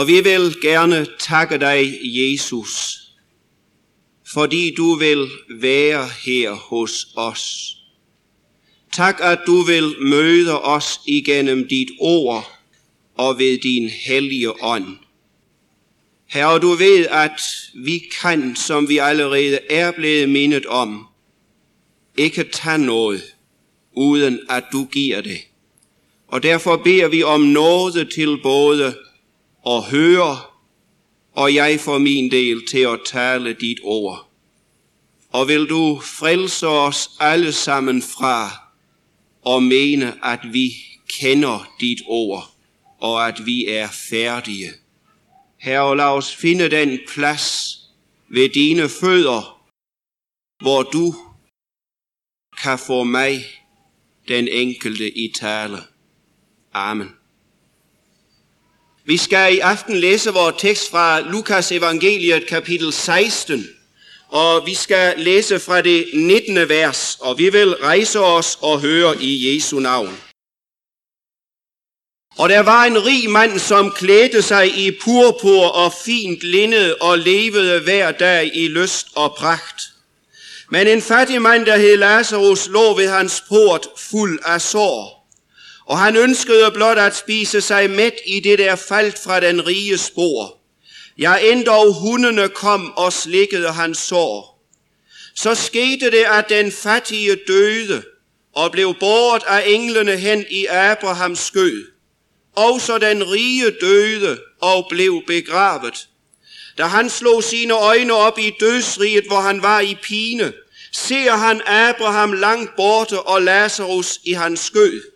Og vi vil gerne takke dig, Jesus, fordi du vil være her hos os. Tak, at du vil møde os igennem dit ord og ved din hellige ånd. Herre, du ved, at vi kan, som vi allerede er blevet mindet om, ikke tage noget, uden at du giver det. Og derfor beder vi om noget til både og høre, og jeg for min del til at tale dit ord. Og vil du frelse os alle sammen fra og mene, at vi kender dit ord, og at vi er færdige. Herre, lad os finde den plads ved dine fødder, hvor du kan få mig, den enkelte, i tale. Amen. Vi skal i aften læse vores tekst fra Lukas evangeliet kapitel 16, og vi skal læse fra det 19. vers, og vi vil rejse os og høre i Jesu navn. Og der var en rig mand, som klædte sig i purpur og fint linned og levede hver dag i lyst og pragt. Men en fattig mand, der hed Lazarus, lå ved hans port fuld af sår. Og han ønskede blot at spise sig mæt i det der faldt fra den rige spor. Ja, endda hundene kom og slikkede hans sår. Så skete det, at den fattige døde og blev båret af englene hen i Abrahams skød. Også den rige døde og blev begravet. Da han slog sine øjne op i dødsriget, hvor han var i pine, ser han Abraham langt borte og Lazarus i hans skød.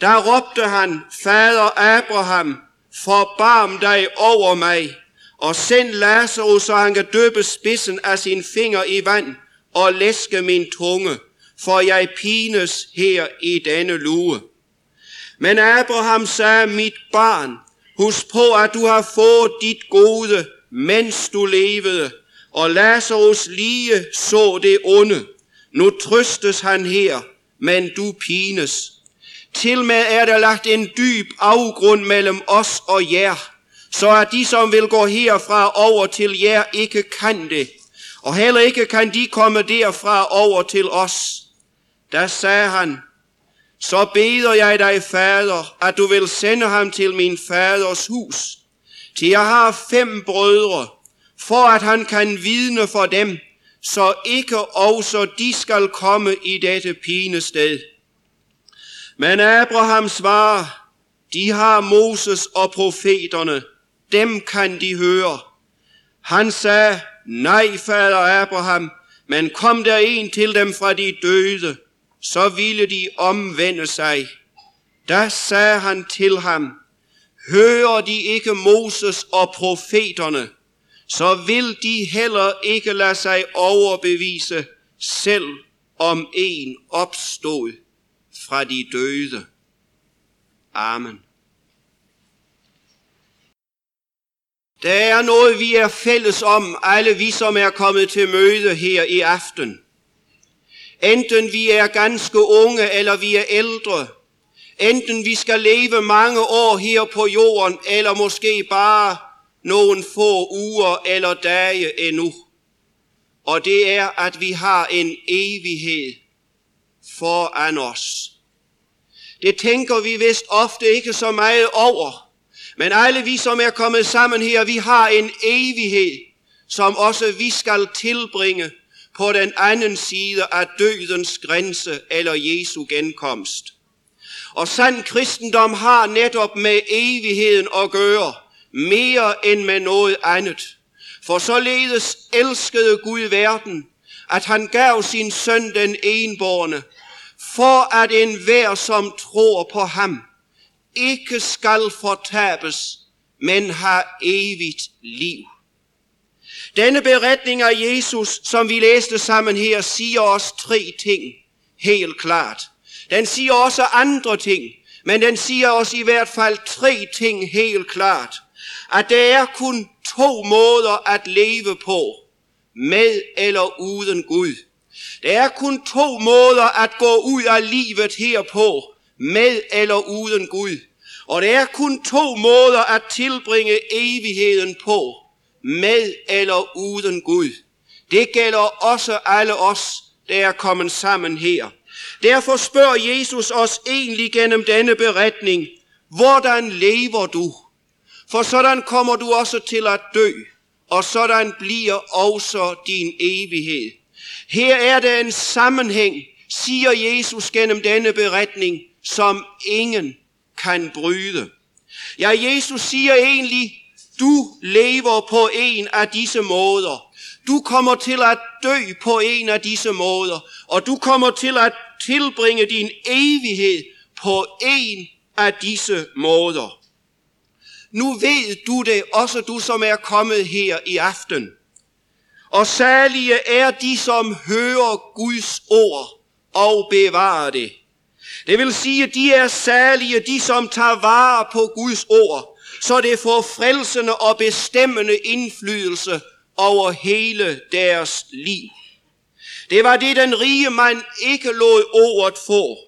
Der råbte han, Fader Abraham, forbarm dig over mig, og send Lazarus, så han kan døbe spidsen af sin finger i vand og læske min tunge, for jeg pines her i denne lue. Men Abraham sagde, mit barn, husk på, at du har fået dit gode, mens du levede, og Lazarus lige så det onde. Nu trøstes han her, men du pines. Til med er der lagt en dyb afgrund mellem os og jer, så at de, som vil gå herfra over til jer, ikke kan det. Og heller ikke kan de komme derfra over til os. Der sagde han, så beder jeg dig, fader, at du vil sende ham til min faders hus, til jeg har fem brødre, for at han kan vidne for dem, så ikke også de skal komme i dette pinested. Men Abraham svarer, de har Moses og profeterne, dem kan de høre. Han sagde, nej, fader Abraham, men kom der en til dem fra de døde, så ville de omvende sig. Da sagde han til ham, hører de ikke Moses og profeterne, så vil de heller ikke lade sig overbevise, selv om en opstod fra de døde. Amen. Der er noget, vi er fælles om, alle vi, som er kommet til møde her i aften. Enten vi er ganske unge, eller vi er ældre. Enten vi skal leve mange år her på jorden, eller måske bare nogle få uger eller dage endnu. Og det er, at vi har en evighed foran os. Det tænker vi vist ofte ikke så meget over. Men alle vi, som er kommet sammen her, vi har en evighed, som også vi skal tilbringe på den anden side af dødens grænse eller Jesu genkomst. Og sand kristendom har netop med evigheden at gøre, mere end med noget andet. For således elskede Gud verden, at han gav sin søn den enborne, for at enhver, som tror på ham, ikke skal fortabes, men har evigt liv. Denne beretning af Jesus, som vi læste sammen her, siger os tre ting helt klart. Den siger også andre ting, men den siger os i hvert fald tre ting helt klart. At der er kun to måder at leve på, med eller uden Gud. Der er kun to måder at gå ud af livet her på, med eller uden Gud. Og der er kun to måder at tilbringe evigheden på, med eller uden Gud. Det gælder også alle os, der er kommet sammen her. Derfor spørger Jesus os egentlig gennem denne beretning, hvordan lever du? For sådan kommer du også til at dø, og sådan bliver også din evighed. Her er der en sammenhæng, siger Jesus gennem denne beretning, som ingen kan bryde. Ja, Jesus siger egentlig, du lever på en af disse måder. Du kommer til at dø på en af disse måder, og du kommer til at tilbringe din evighed på en af disse måder. Nu ved du det, også du som er kommet her i aften. Og særlige er de, som hører Guds ord og bevarer det. Det vil sige, de er særlige, de som tager vare på Guds ord, så det får frelsende og bestemmende indflydelse over hele deres liv. Det var det, den rige mand ikke lod ordet få.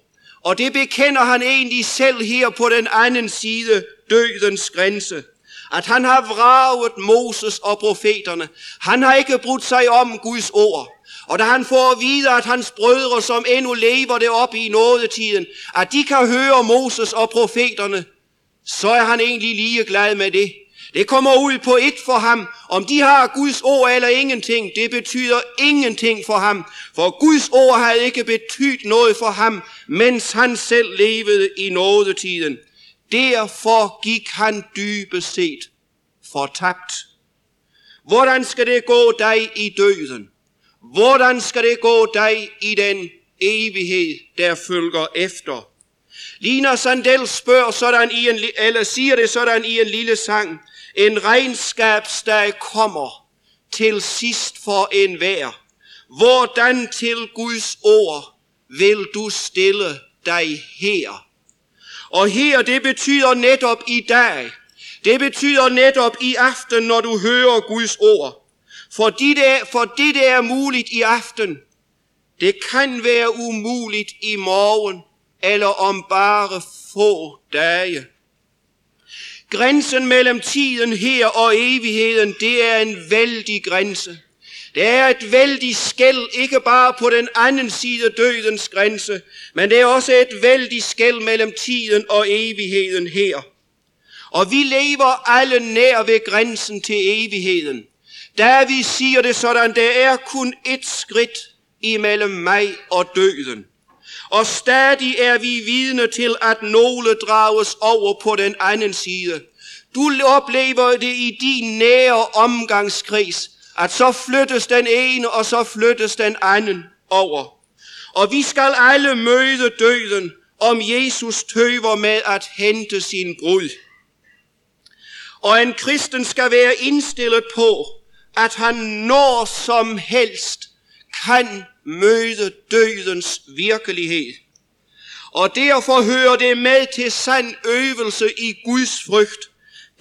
Og det bekender han egentlig selv her på den anden side dødens grænse. At han har vraget Moses og profeterne. Han har ikke brudt sig om Guds ord. Og da han får at vide, at hans brødre, som endnu lever det op i nådetiden, at de kan høre Moses og profeterne, så er han egentlig lige glad med det. Det kommer ud på et for ham. Om de har Guds ord eller ingenting, det betyder ingenting for ham. For Guds ord har ikke betydet noget for ham, mens han selv levede i nådetiden. Derfor gik han dybest set fortabt. Hvordan skal det gå dig i døden? Hvordan skal det gå dig i den evighed, der følger efter? Lina Sandel spørger sådan i en, eller siger det sådan i en lille sang. En regnskabsdag kommer til sidst for en vær. Hvordan til Guds ord vil du stille dig her? Og her, det betyder netop i dag. Det betyder netop i aften, når du hører Guds ord. For det, der, for det, der er muligt i aften, det kan være umuligt i morgen, eller om bare få dage. Grænsen mellem tiden her og evigheden, det er en vældig grænse. Det er et vældig skæld, ikke bare på den anden side dødens grænse, men det er også et vældig skæld mellem tiden og evigheden her. Og vi lever alle nær ved grænsen til evigheden. Da vi siger det sådan, der er kun et skridt imellem mig og døden. Og stadig er vi vidne til, at nogle drages over på den anden side. Du oplever det i din nære omgangskreds, at så flyttes den ene, og så flyttes den anden over. Og vi skal alle møde døden, om Jesus tøver med at hente sin brud. Og en kristen skal være indstillet på, at han når som helst kan møde dødens virkelighed. Og derfor hører det med til sand øvelse i Guds frygt,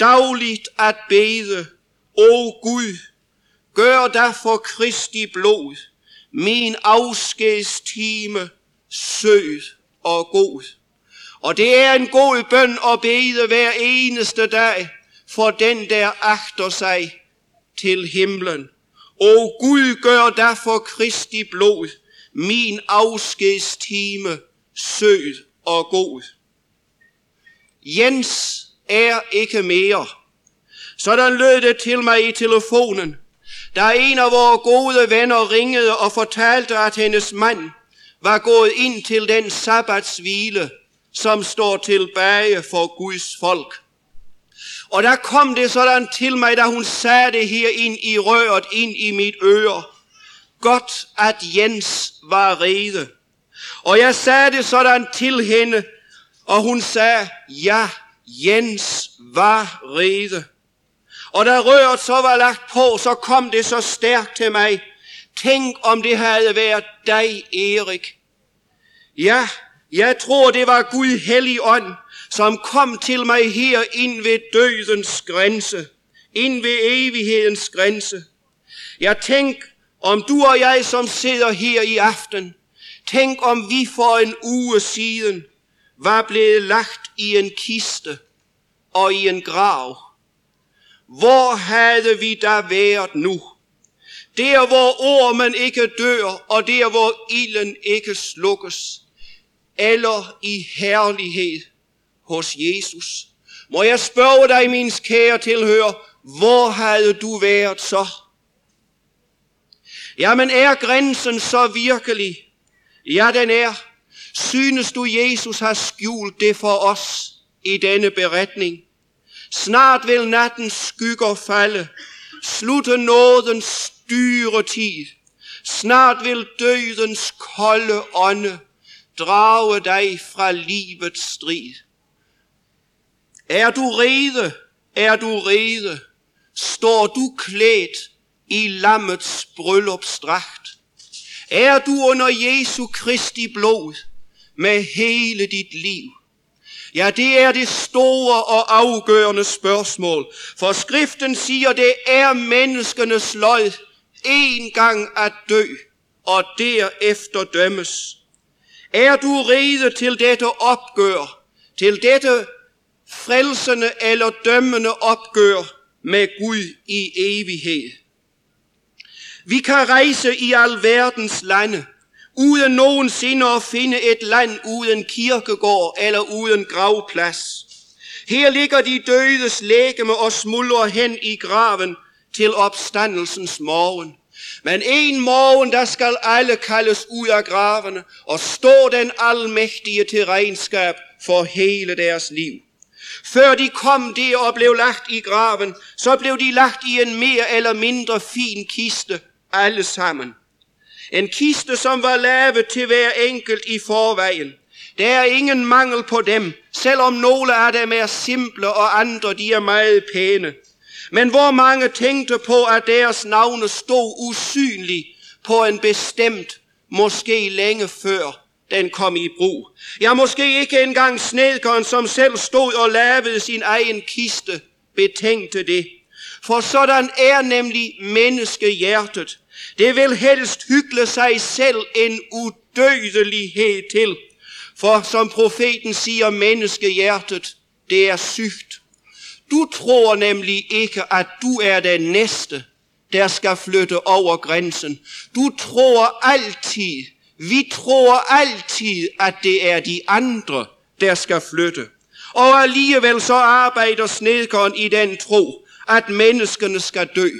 dagligt at bede, O Gud, gør derfor Kristi blod, min afskedstime sød og god. Og det er en god bøn at bede hver eneste dag for den, der agter sig til himlen. O Gud, gør derfor Kristi blod, min afskedstime sød og god. Jens er ikke mere. Sådan lød det til mig i telefonen, da en af vores gode venner ringede og fortalte, at hendes mand var gået ind til den sabbatshvile, som står tilbage for Guds folk. Og der kom det sådan til mig, da hun sagde det her ind i røret, ind i mit øre. Godt, at Jens var rede. Og jeg sagde det sådan til hende, og hun sagde, ja, Jens var rede. Og da røret så var lagt på, så kom det så stærkt til mig. Tænk om det havde været dig, Erik. Ja, jeg tror det var Gud hellig ånd, som kom til mig her ind ved dødens grænse, ind ved evighedens grænse. Jeg tænk, om du og jeg, som sidder her i aften, tænk om vi for en uge siden var blevet lagt i en kiste og i en grav. Hvor havde vi da været nu? Der hvor ormen ikke dør, og der hvor ilden ikke slukkes. Eller i herlighed hos Jesus. Må jeg spørge dig, min kære tilhører, hvor havde du været så? Jamen er grænsen så virkelig? Ja, den er. Synes du, Jesus har skjult det for os i denne beretning? Snart vil nattens skygger falde, slutte nådens styre tid. Snart vil dødens kolde ånde drage dig fra livets strid. Er du rede? Er du rede? Står du klædt i lammets bryllupsdragt? Er du under Jesu Kristi blod med hele dit liv? Ja, det er det store og afgørende spørgsmål. For skriften siger, det er menneskenes lod en gang at dø og derefter dømmes. Er du rede til dette opgør, til dette frelsende eller dømmende opgør med Gud i evighed? Vi kan rejse i alverdens lande, uden nogensinde at finde et land uden kirkegård eller uden gravplads. Her ligger de dødes lægeme og smuldrer hen i graven til opstandelsens morgen. Men en morgen, der skal alle kaldes ud af gravene og stå den almægtige til regnskab for hele deres liv. Før de kom der og blev lagt i graven, så blev de lagt i en mere eller mindre fin kiste, alle sammen. En kiste, som var lavet til hver enkelt i forvejen. Der er ingen mangel på dem, selvom nogle af dem er simple og andre de er meget pæne. Men hvor mange tænkte på, at deres navne stod usynlige på en bestemt, måske længe før den kom i brug. Ja, måske ikke engang snedkeren, som selv stod og lavede sin egen kiste, betænkte det. For sådan er nemlig menneskehjertet. Det vil helst hygge sig selv en udødelighed til. For som profeten siger, menneskehjertet, det er sygt. Du tror nemlig ikke, at du er den næste, der skal flytte over grænsen. Du tror altid, vi tror altid, at det er de andre, der skal flytte. Og alligevel så arbejder snedkeren i den tro, at menneskene skal dø.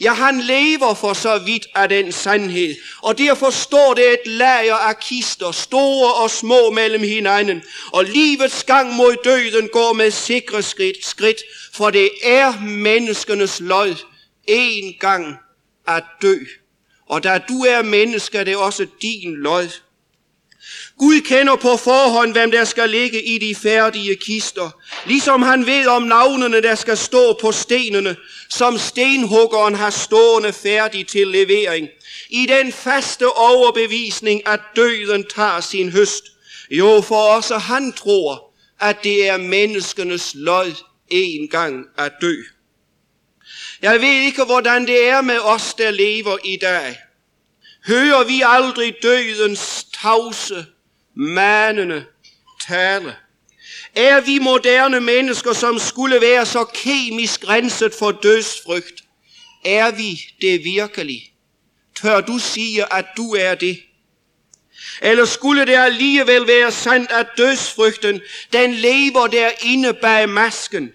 Ja, han lever for så vidt af den sandhed, og derfor står det et lager af kister, store og små mellem hinanden, og livets gang mod døden går med sikre skridt, skridt for det er menneskenes lod en gang at dø. Og da du er menneske, det er også din lod. Gud kender på forhånd, hvem der skal ligge i de færdige kister. Ligesom han ved om navnene, der skal stå på stenene, som stenhuggeren har stående færdig til levering. I den faste overbevisning, at døden tager sin høst. Jo, for også han tror, at det er menneskenes lod en gang at dø. Jeg ved ikke, hvordan det er med os, der lever i dag. Hører vi aldrig dødens tavse, manende tale? Er vi moderne mennesker, som skulle være så kemisk renset for dødsfrygt? Er vi det virkelig? Tør du sige, at du er det? Eller skulle det alligevel være sandt, at dødsfrygten, den lever derinde bag masken?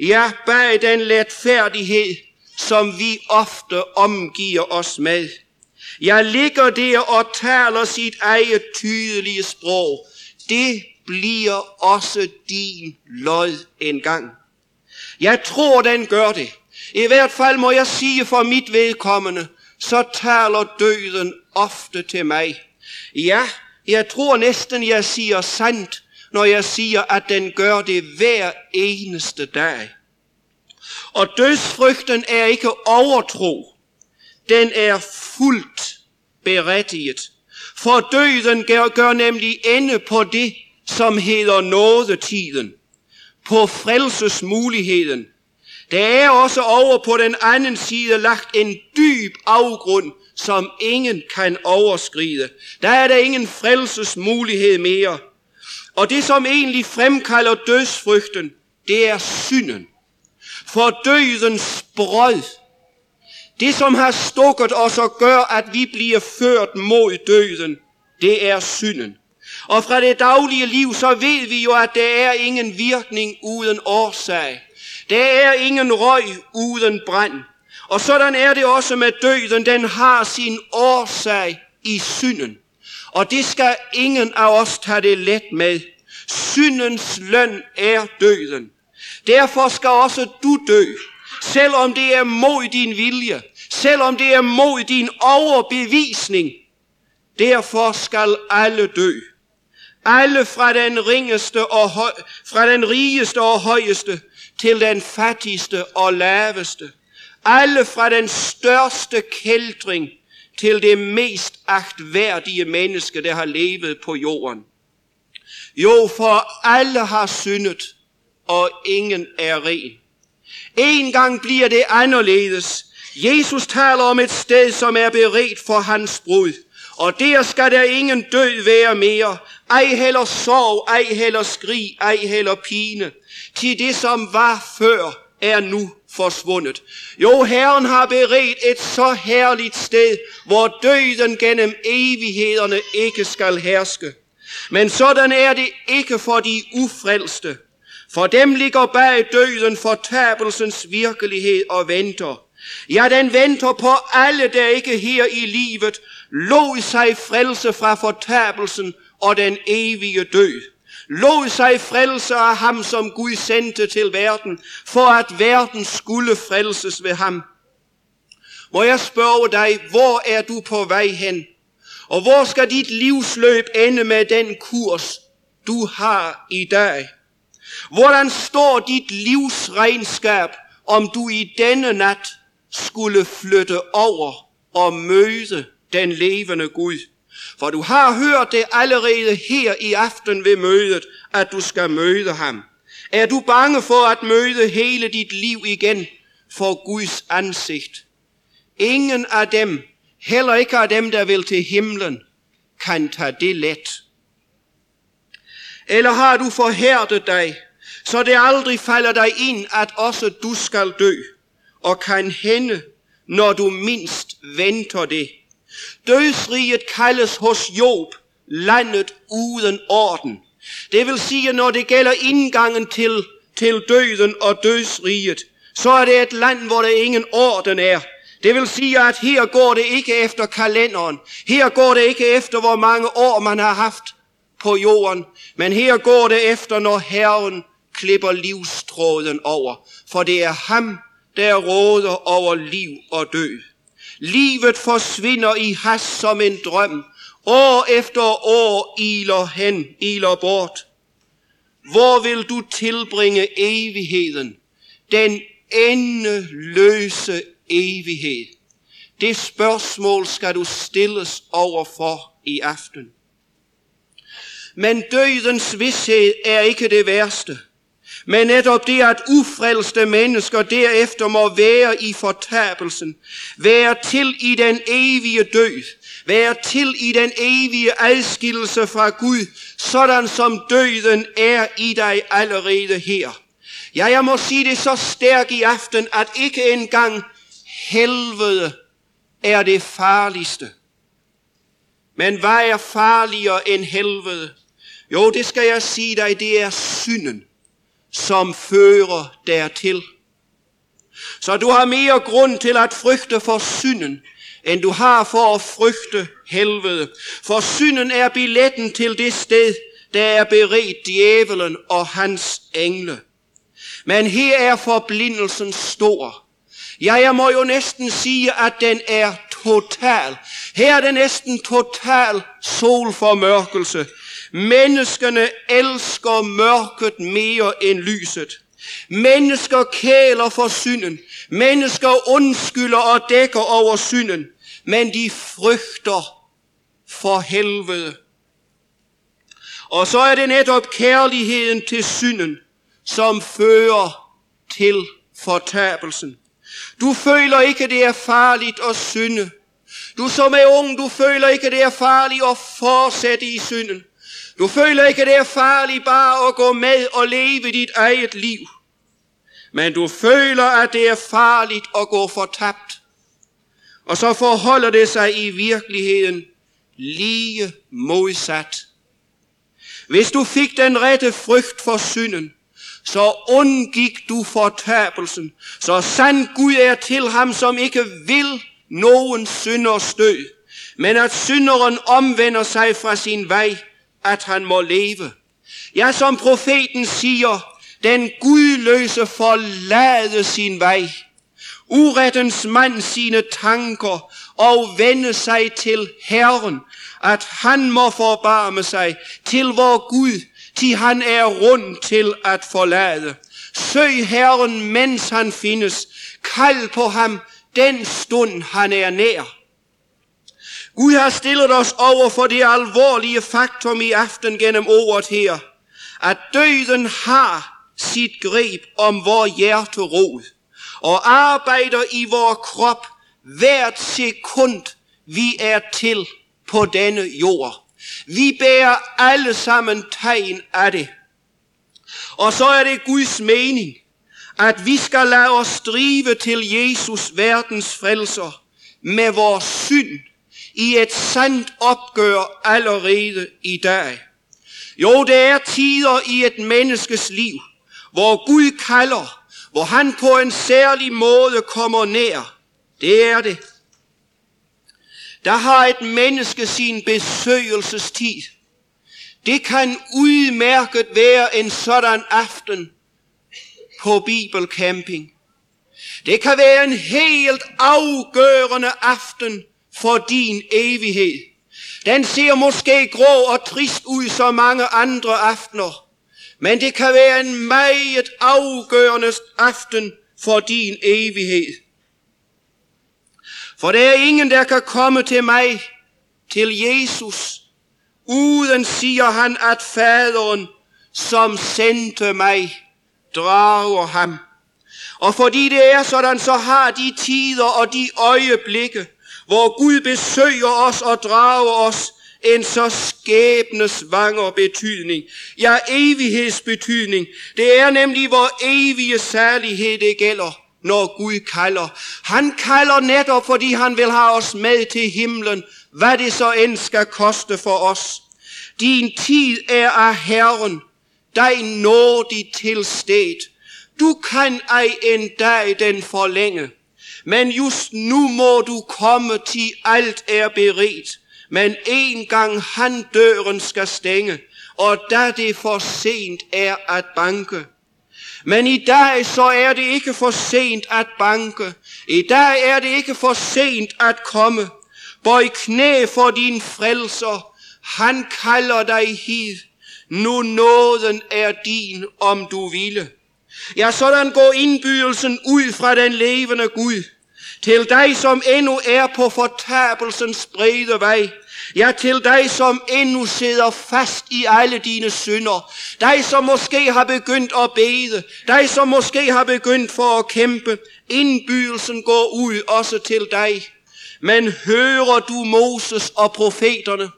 Ja, bag den letfærdighed, som vi ofte omgiver os med. Jeg ligger der og taler sit eget tydelige sprog. Det bliver også din lod engang. Jeg tror, den gør det. I hvert fald må jeg sige for mit vedkommende, så taler døden ofte til mig. Ja, jeg tror næsten, jeg siger sandt, når jeg siger, at den gør det hver eneste dag. Og dødsfrygten er ikke overtro. Den er fuldt berettiget. For døden gør, gør nemlig ende på det, som hedder nådetiden. På frelsesmuligheden. Der er også over på den anden side lagt en dyb afgrund, som ingen kan overskride. Der er der ingen frelsesmulighed mere. Og det, som egentlig fremkalder dødsfrygten, det er synden. For dødens brød, det som har stukket os og gør, at vi bliver ført mod døden, det er synden. Og fra det daglige liv, så ved vi jo, at der er ingen virkning uden årsag. Der er ingen røg uden brand. Og sådan er det også med døden. Den har sin årsag i synden. Og det skal ingen af os tage det let med. Syndens løn er døden. Derfor skal også du dø, selvom det er mod din vilje, selvom det er mod din overbevisning. Derfor skal alle dø. Alle fra den, ringeste og høj, fra den rigeste og højeste til den fattigste og laveste. Alle fra den største kældring til det mest agtværdige menneske, der har levet på jorden. Jo, for alle har syndet, og ingen er ren. En gang bliver det anderledes. Jesus taler om et sted, som er beredt for hans brud. Og der skal der ingen død være mere. Ej heller sorg, ej heller skrig, ej heller pine. Til det, som var før, er nu forsvundet. Jo, Herren har beredt et så herligt sted, hvor døden gennem evighederne ikke skal herske. Men sådan er det ikke for de ufrelste. For dem ligger bag døden fortabelsens virkelighed og venter. Ja, den venter på alle, der ikke her i livet lod sig frelse fra fortabelsen og den evige død. Lod sig frelse af ham, som Gud sendte til verden, for at verden skulle frelses ved ham. Må jeg spørge dig, hvor er du på vej hen? Og hvor skal dit livsløb ende med den kurs, du har i dag? Hvordan står dit livsregnskab, om du i denne nat skulle flytte over og møde den levende Gud? For du har hørt det allerede her i aften ved mødet, at du skal møde ham. Er du bange for at møde hele dit liv igen for Guds ansigt? Ingen af dem, heller ikke af dem, der vil til himlen, kan tage det let. Eller har du forhærdet dig, så det aldrig falder dig ind, at også du skal dø, og kan hende, når du mindst venter det. Dødsriget kaldes hos Job landet uden orden. Det vil sige, når det gælder indgangen til, til døden og dødsriget, så er det et land, hvor der ingen orden er. Det vil sige, at her går det ikke efter kalenderen. Her går det ikke efter, hvor mange år man har haft på jorden. Men her går det efter, når Herren klipper livstråden over. For det er ham, der råder over liv og død. Livet forsvinder i has som en drøm. År efter år iler hen, iler bort. Hvor vil du tilbringe evigheden? Den endeløse evighed. Det spørgsmål skal du stilles overfor i aften. Men dødens vidshed er ikke det værste. Men netop det, at ufrelste mennesker derefter må være i fortabelsen, være til i den evige død, være til i den evige adskillelse fra Gud, sådan som døden er i dig allerede her. Ja, jeg må sige det så stærkt i aften, at ikke engang helvede er det farligste. Men hvad er farligere end helvede? Jo, det skal jeg sige dig, det er synden som fører dertil. Så du har mere grund til at frygte for synden, end du har for at frygte helvede. For synden er billetten til det sted, der er beredt djævelen og hans engle. Men her er forblindelsen stor. Ja, jeg må jo næsten sige, at den er total. Her er det næsten total solformørkelse. Menneskene elsker mørket mere end lyset. Mennesker kæler for synden. Mennesker undskylder og dækker over synden. Men de frygter for helvede. Og så er det netop kærligheden til synden, som fører til fortabelsen. Du føler ikke, det er farligt at synde. Du som er ung, du føler ikke, det er farligt at fortsætte i synden. Du føler ikke, det er farligt bare at gå med og leve dit eget liv. men du føler, at det er farligt at gå fortabt. Og så forholder det sig i virkeligheden lige modsat. Hvis du fik den rette frygt for synden, så undgik du fortabelsen. Så sand Gud er til ham, som ikke vil nogen synders død, men at synderen omvender sig fra sin vej, at han må leve. Ja, som profeten siger, den gudløse forlade sin vej, urettens mand sine tanker og vende sig til Herren, at han må forbarme sig til vor Gud, til han er rundt til at forlade. Søg Herren, mens han findes. Kald på ham den stund, han er nær. Gud har stillet os over for det alvorlige faktum i aften gennem ordet her, at døden har sit greb om vor hjerterod og arbejder i vor krop hvert sekund, vi er til på denne jord. Vi bærer alle sammen tegn af det. Og så er det Guds mening, at vi skal lade os drive til Jesus, verdens frelser, med vores synd i et sandt opgør allerede i dag. Jo, det er tider i et menneskes liv, hvor Gud kalder, hvor han på en særlig måde kommer nær. Det er det. Der har et menneske sin besøgelsestid. Det kan udmærket være en sådan aften på Bibelcamping. Det kan være en helt afgørende aften for din evighed. Den ser måske grå og trist ud som mange andre aftener. Men det kan være en meget afgørende aften for din evighed. For der er ingen, der kan komme til mig, til Jesus, uden, siger han, at faderen, som sendte mig, drager ham. Og fordi det er sådan, så har de tider og de øjeblikke, hvor Gud besøger os og drager os, en så skæbnesvanger betydning. Ja, evighedsbetydning. Det er nemlig hvor evige særlighed det gælder, når Gud kalder. Han kalder netop, fordi han vil have os med til himlen, hvad det så end skal koste for os. Din tid er af Herren, dig nådig til sted. Du kan ej en dag den forlænge, men just nu må du komme til alt er beredt. Men en gang han døren skal stænge, og da det for sent er at banke. Men i dag så er det ikke for sent at banke. I dag er det ikke for sent at komme. Bøj knæ for din frelser. Han kalder dig hid. Nu nåden er din, om du ville. Ja, sådan går indbydelsen ud fra den levende Gud. Til dig, som endnu er på fortabelsens brede vej. Ja, til dig, som endnu sidder fast i alle dine synder. Dig, som måske har begyndt at bede. Dig, som måske har begyndt for at kæmpe. Indbydelsen går ud også til dig. Men hører du Moses og profeterne?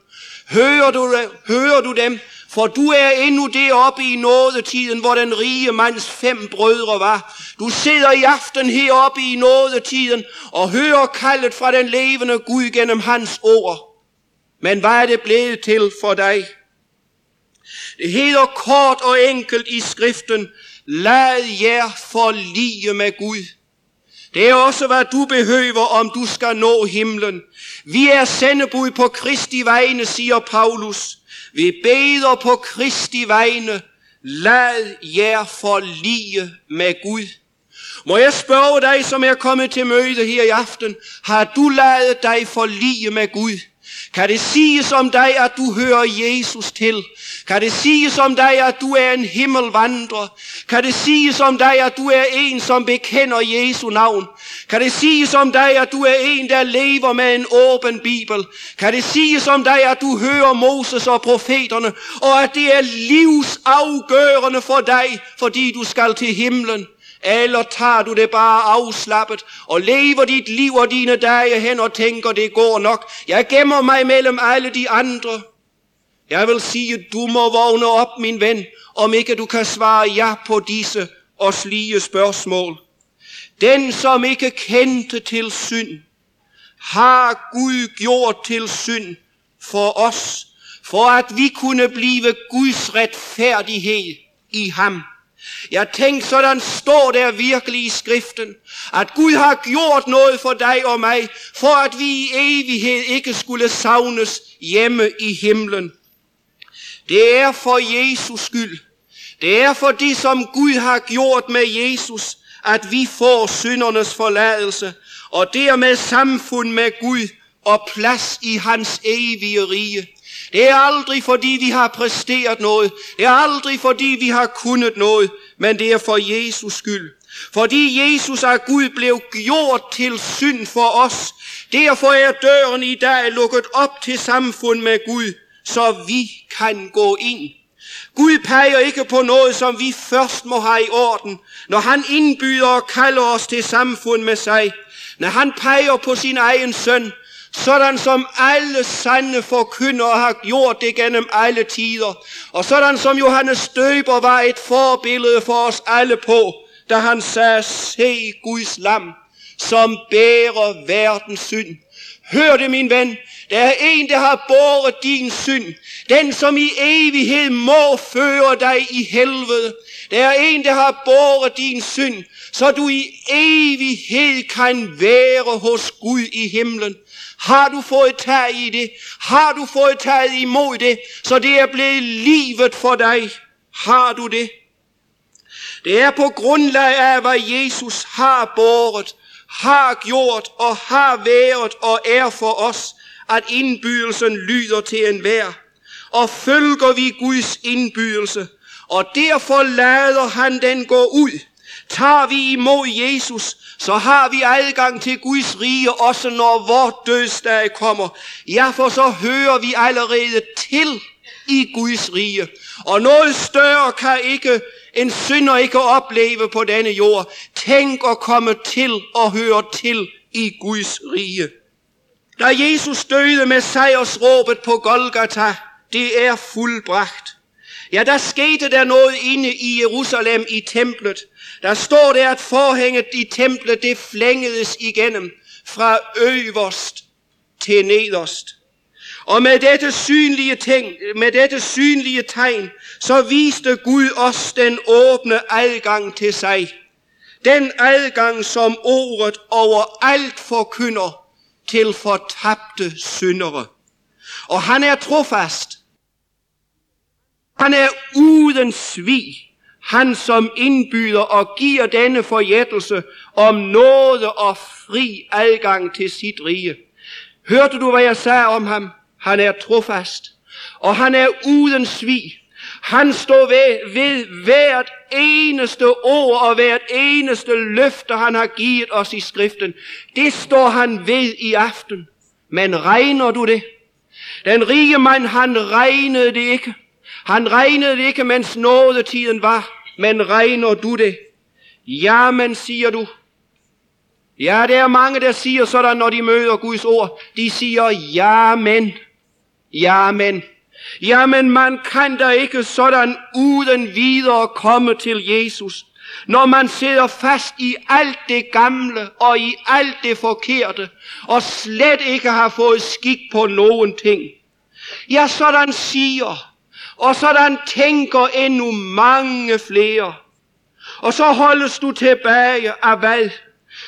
Hører du, hører du dem? For du er endnu deroppe i nådetiden, hvor den rige mands fem brødre var. Du sidder i aften heroppe i nådetiden og hører kaldet fra den levende Gud gennem hans ord. Men hvad er det blevet til for dig? Det hedder kort og enkelt i skriften, lad jer forlige med Gud. Det er også, hvad du behøver, om du skal nå himlen. Vi er sendebud på Kristi vegne, siger Paulus. Vi beder på Kristi vegne, lad jer forlige med Gud. Må jeg spørge dig, som er kommet til møde her i aften, har du lavet dig forlige med Gud? Kan det siges om dig, at du hører Jesus til? Kan det siges om dig, at du er en himmelvandrer? Kan det siges om dig, at du er en, som bekender Jesu navn? Kan det siges om dig, at du er en, der lever med en åben bibel? Kan det siges om dig, at du hører Moses og profeterne, og at det er livsafgørende for dig, fordi du skal til himlen? Eller tager du det bare afslappet og lever dit liv og dine dage hen og tænker, det går nok. Jeg gemmer mig mellem alle de andre. Jeg vil sige, du må vågne op, min ven, om ikke du kan svare ja på disse og slige spørgsmål. Den, som ikke kendte til synd, har Gud gjort til synd for os, for at vi kunne blive Guds retfærdighed i ham. Jeg tænkte, sådan står der virkelig i skriften, at Gud har gjort noget for dig og mig, for at vi i evighed ikke skulle savnes hjemme i himlen. Det er for Jesus skyld. Det er for det, som Gud har gjort med Jesus, at vi får syndernes forladelse, og dermed samfund med Gud og plads i hans evige rige. Det er aldrig fordi vi har præsteret noget. Det er aldrig fordi vi har kunnet noget. Men det er for Jesus skyld. Fordi Jesus af Gud blev gjort til synd for os. Derfor er døren i dag lukket op til samfund med Gud, så vi kan gå ind. Gud peger ikke på noget, som vi først må have i orden, når han indbyder og kalder os til samfund med sig. Når han peger på sin egen søn, sådan som alle sande forkyndere har gjort det gennem alle tider, og sådan som Johannes Døber var et forbillede for os alle på, da han sagde, se Guds lam, som bærer verdens synd. Hør det, min ven, der er en, der har båret din synd. Den, som i evighed må føre dig i helvede. Der er en, der har båret din synd, så du i evighed kan være hos Gud i himlen. Har du fået tag i det? Har du fået taget imod det, så det er blevet livet for dig? Har du det? Det er på grundlag af, hvad Jesus har båret, har gjort og har været og er for os, at indbydelsen lyder til enhver. Og følger vi Guds indbydelse, og derfor lader han den gå ud. Tager vi imod Jesus, så har vi adgang til Guds rige, også når vores dødsdag kommer. Ja, for så hører vi allerede til i Guds rige. Og noget større kan ikke en synder ikke opleve på denne jord. Tænk at komme til og høre til i Guds rige. Da Jesus døde med sejrsråbet på Golgata, det er fuldbragt. Ja, der skete der noget inde i Jerusalem i templet. Der står der, at forhænget i templet, det flængedes igennem fra øverst til nederst. Og med dette synlige, ting, med dette synlige tegn, så viste Gud os den åbne adgang til sig. Den adgang, som ordet over alt forkynder til fortabte syndere. Og han er trofast. Han er uden svig. Han som indbyder og giver denne forjættelse om nåde og fri adgang til sit rige. Hørte du, hvad jeg sagde om ham? Han er trofast. Og han er uden svig. Han står ved, ved hvert eneste ord og hvert eneste løfte, han har givet os i skriften. Det står han ved i aften. Men regner du det? Den rige mand, han regnede det ikke. Han regnede det ikke, mens nådetiden var. Men regner du det? Ja, men siger du. Ja, der er mange, der siger sådan, når de møder Guds ord. De siger, ja, men. Ja, men. Jamen, man kan da ikke sådan uden videre komme til Jesus, når man sidder fast i alt det gamle og i alt det forkerte, og slet ikke har fået skik på nogen ting. Ja, sådan siger, og sådan tænker endnu mange flere. Og så holdes du tilbage af hvad?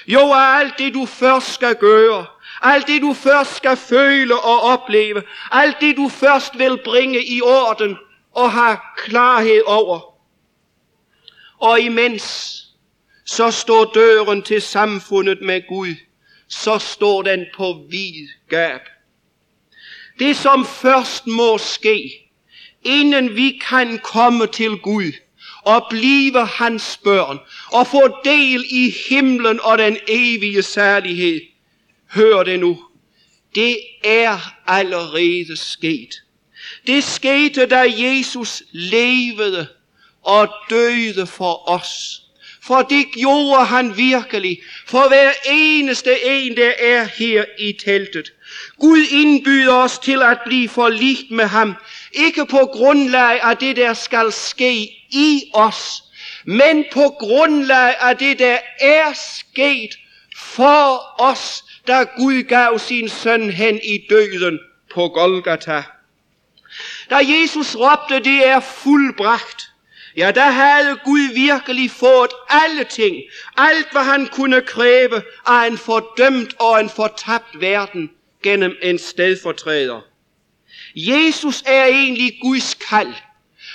Jo, af alt det du først skal gøre, alt det du først skal føle og opleve. Alt det du først vil bringe i orden og have klarhed over. Og imens så står døren til samfundet med Gud, så står den på vid gab. Det som først må ske, inden vi kan komme til Gud og blive hans børn og få del i himlen og den evige særlighed, Hør det nu. Det er allerede sket. Det skete, da Jesus levede og døde for os. For det gjorde han virkelig for hver eneste en, der er her i teltet. Gud indbyder os til at blive forligt med ham. Ikke på grundlag af det, der skal ske i os, men på grundlag af det, der er sket for os, da Gud gav sin søn hen i døden på Golgata. Da Jesus råbte, det er fuldbragt, ja, der havde Gud virkelig fået alle ting, alt hvad han kunne kræve af en fordømt og en fortabt verden gennem en stedfortræder. Jesus er egentlig Guds kald.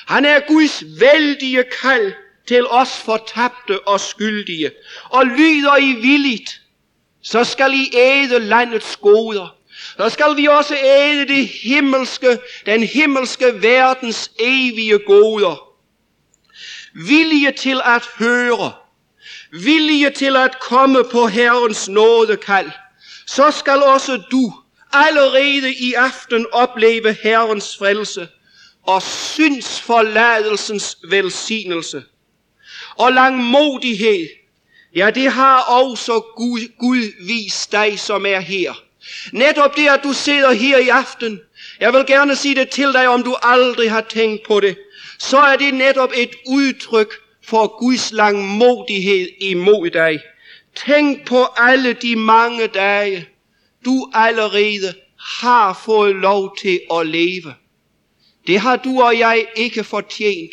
Han er Guds vældige kald til os fortabte og skyldige. Og lyder I villigt, så skal I æde landets goder. Så skal vi også æde det himmelske, den himmelske verdens evige goder. Vilje til at høre, vilje til at komme på Herrens nådekald, så skal også du allerede i aften opleve Herrens frelse og synsforladelsens velsignelse. Og langmodighed, ja det har også Gud, Gud vist dig, som er her. Netop det, at du sidder her i aften, jeg vil gerne sige det til dig, om du aldrig har tænkt på det, så er det netop et udtryk for Guds langmodighed imod dig. Tænk på alle de mange dage, du allerede har fået lov til at leve. Det har du og jeg ikke fortjent.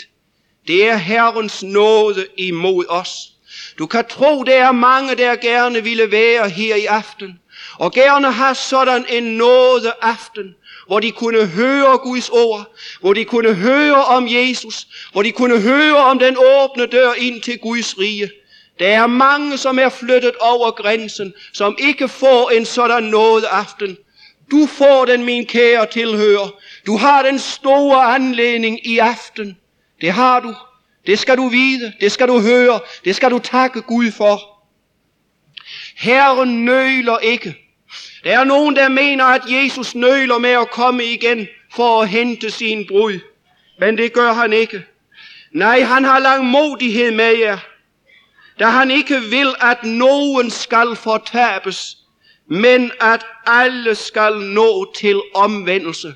Det er Herrens nåde imod os. Du kan tro, der er mange, der gerne ville være her i aften, og gerne have sådan en nåde aften, hvor de kunne høre Guds ord, hvor de kunne høre om Jesus, hvor de kunne høre om den åbne dør ind til Guds rige. Der er mange, som er flyttet over grænsen, som ikke får en sådan noget aften. Du får den, min kære tilhører. Du har den store anledning i aften. Det har du. Det skal du vide. Det skal du høre. Det skal du takke Gud for. Herren nøler ikke. Der er nogen, der mener, at Jesus nøler med at komme igen for at hente sin brud. Men det gør han ikke. Nej, han har langmodighed med jer da han ikke vil, at nogen skal fortabes, men at alle skal nå til omvendelse.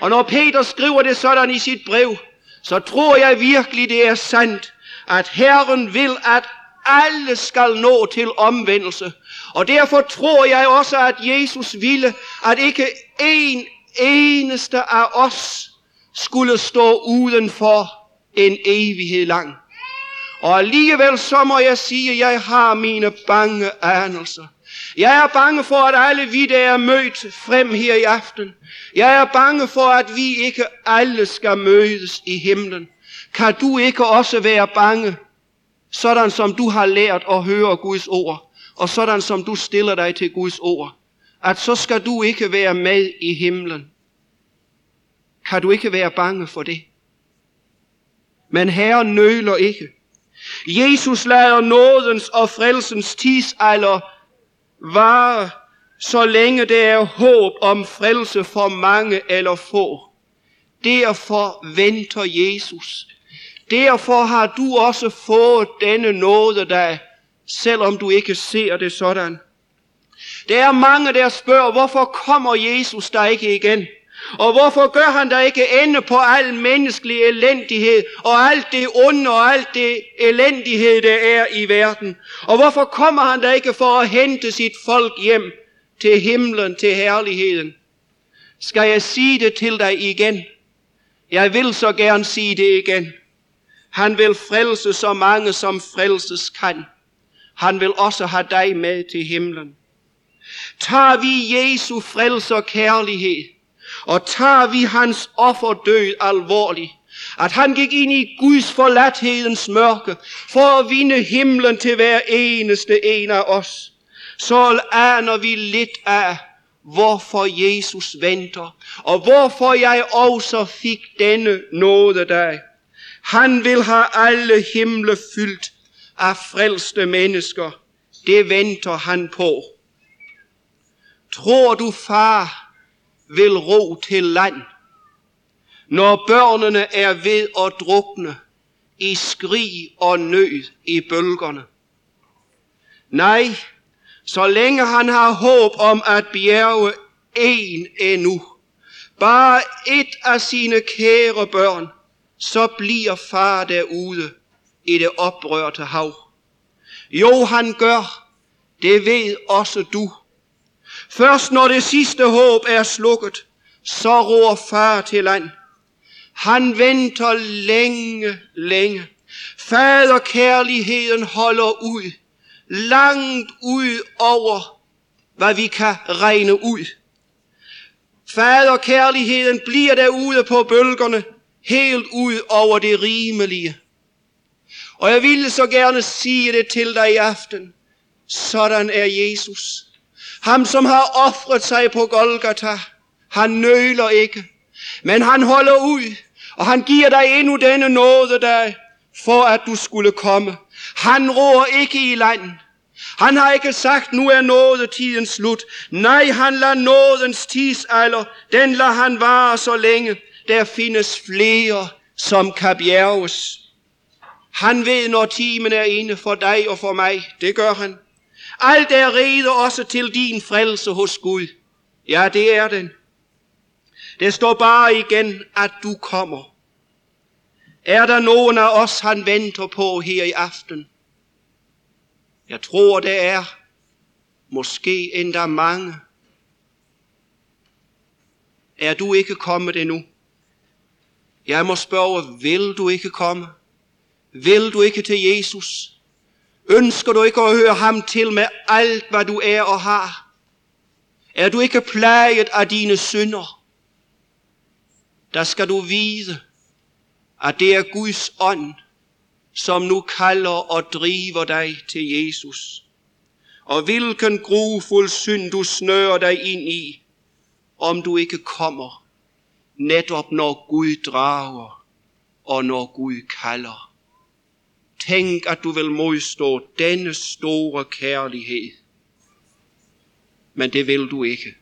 Og når Peter skriver det sådan i sit brev, så tror jeg virkelig, det er sandt, at Herren vil, at alle skal nå til omvendelse. Og derfor tror jeg også, at Jesus ville, at ikke en eneste af os skulle stå uden for en evighed lang. Og alligevel så må jeg sige, at jeg har mine bange anelser. Jeg er bange for, at alle vi, der er mødt frem her i aften, jeg er bange for, at vi ikke alle skal mødes i himlen. Kan du ikke også være bange, sådan som du har lært at høre Guds ord, og sådan som du stiller dig til Guds ord, at så skal du ikke være med i himlen. Kan du ikke være bange for det? Men Herren nøler ikke. Jesus lader nådens og frelsens tidsalder vare, så længe der er håb om frelse for mange eller få. Derfor venter Jesus. Derfor har du også fået denne nåde dig, selvom du ikke ser det sådan. Der er mange, der spørger, hvorfor kommer Jesus der ikke igen? Og hvorfor gør han der ikke ende på al menneskelig elendighed, og alt det onde og alt det elendighed, der er i verden? Og hvorfor kommer han der ikke for at hente sit folk hjem til himlen, til herligheden? Skal jeg sige det til dig igen? Jeg vil så gerne sige det igen. Han vil frelse så mange, som frelses kan. Han vil også have dig med til himlen. Tager vi Jesu frelse og kærlighed, og tager vi hans offerdød alvorligt, at han gik ind i Guds forladthedens mørke for at vinde himlen til hver eneste en af os, så aner vi lidt af, hvorfor Jesus venter, og hvorfor jeg også fik denne nåde dag. Han vil have alle himle fyldt af frelste mennesker. Det venter han på. Tror du, far, vil ro til land, når børnene er ved at drukne i skrig og nød i bølgerne. Nej, så længe han har håb om at bjerge en endnu, bare et af sine kære børn, så bliver far derude i det oprørte hav. Jo, han gør, det ved også du. Først når det sidste håb er slukket, så ror far til land. Han venter længe, længe. Faderkærligheden holder ud, langt ud over, hvad vi kan regne ud. Faderkærligheden bliver derude på bølgerne, helt ud over det rimelige. Og jeg ville så gerne sige det til dig i aften. Sådan er Jesus. Ham, som har offret sig på Golgata. Han nøler ikke, men han holder ud, og han giver dig endnu denne nåde dig, for at du skulle komme. Han rår ikke i land. Han har ikke sagt, nu er nådetiden slut. Nej, han lader nådens tidsalder, den lader han vare så længe. Der findes flere, som kan bjerges. Han ved, når timen er inde for dig og for mig. Det gør han. Alt er rede også til din frelse hos Gud. Ja, det er den. Det står bare igen, at du kommer. Er der nogen af os, han venter på her i aften? Jeg tror, det er måske endda mange. Er du ikke kommet endnu? Jeg må spørge, vil du ikke komme? Vil du ikke til Jesus? Ønsker du ikke at høre ham til med alt, hvad du er og har? Er du ikke plaget af dine synder? Der skal du vide, at det er Guds ånd, som nu kalder og driver dig til Jesus. Og hvilken grufuld synd du snører dig ind i, om du ikke kommer, netop når Gud drager og når Gud kalder. Tænk, at du vil modstå denne store kærlighed. Men det vil du ikke.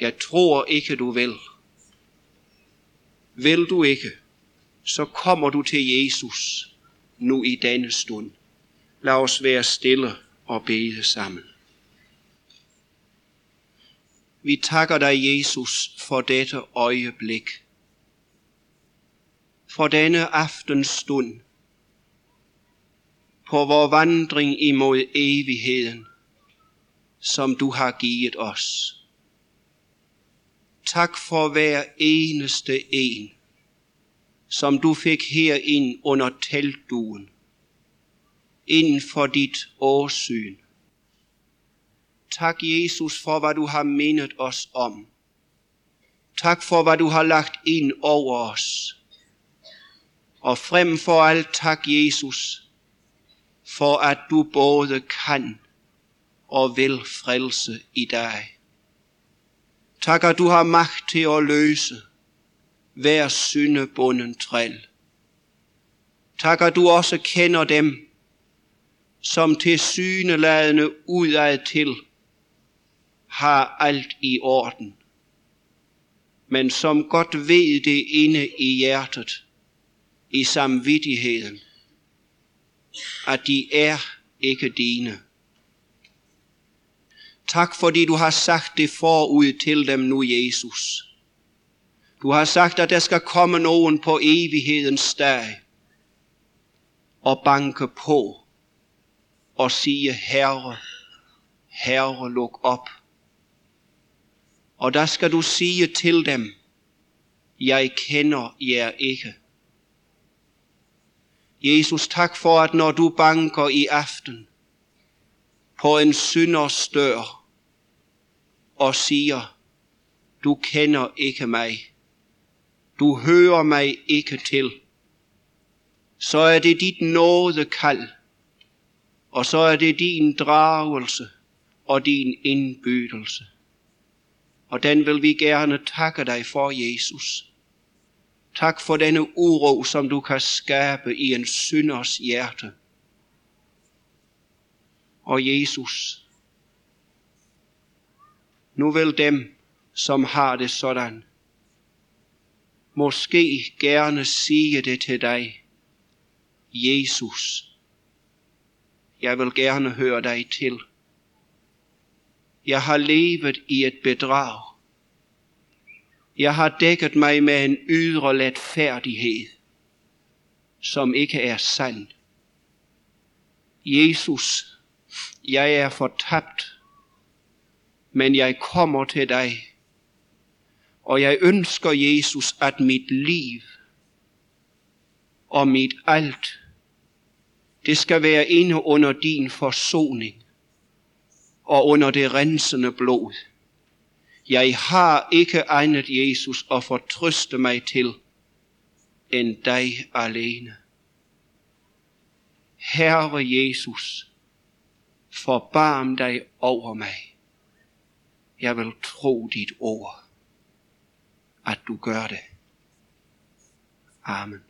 Jeg tror ikke, du vil. Vil du ikke, så kommer du til Jesus nu i denne stund. Lad os være stille og bede sammen. Vi takker dig, Jesus, for dette øjeblik. For denne aftenstund. På vor vandring imod evigheden, som du har givet os. Tak for hver eneste en, som du fik her ind under teltduen, inden for dit årsyn. Tak, Jesus, for hvad du har mindet os om. Tak for, hvad du har lagt ind over os. Og frem for alt tak, Jesus, for at du både kan og vil frelse i dig. Tak, at du har magt til at løse hver syndebunden træl. Tak, at du også kender dem, som til syneladende udad til har alt i orden, men som godt ved det inde i hjertet, i samvittigheden, at de er ikke dine. Tak fordi du har sagt det forud til dem nu, Jesus. Du har sagt, at der skal komme nogen på evighedens dag og banke på og sige, Herre, Herre, luk op. Og der skal du sige til dem, jeg kender jer ikke. Jesus, tak for, at når du banker i aften på en synders dør og siger, du kender ikke mig, du hører mig ikke til, så er det dit nådekald, og så er det din dragelse og din indbydelse. Og den vil vi gerne takke dig for, Jesus. Tak for denne uro, som du kan skabe i en synders hjerte. Og Jesus, nu vil dem, som har det sådan, måske gerne sige det til dig. Jesus, jeg vil gerne høre dig til. Jeg har levet i et bedrag. Jeg har dækket mig med en ydre letfærdighed. som ikke er sand. Jesus, jeg er fortabt, men jeg kommer til dig, og jeg ønsker, Jesus, at mit liv og mit alt, det skal være inde under din forsoning og under det rensende blod. Jeg har ikke egnet Jesus at fortrøste mig til end dig alene. Herre Jesus, forbarm dig over mig. Jeg vil tro dit ord, at du gør det. Amen.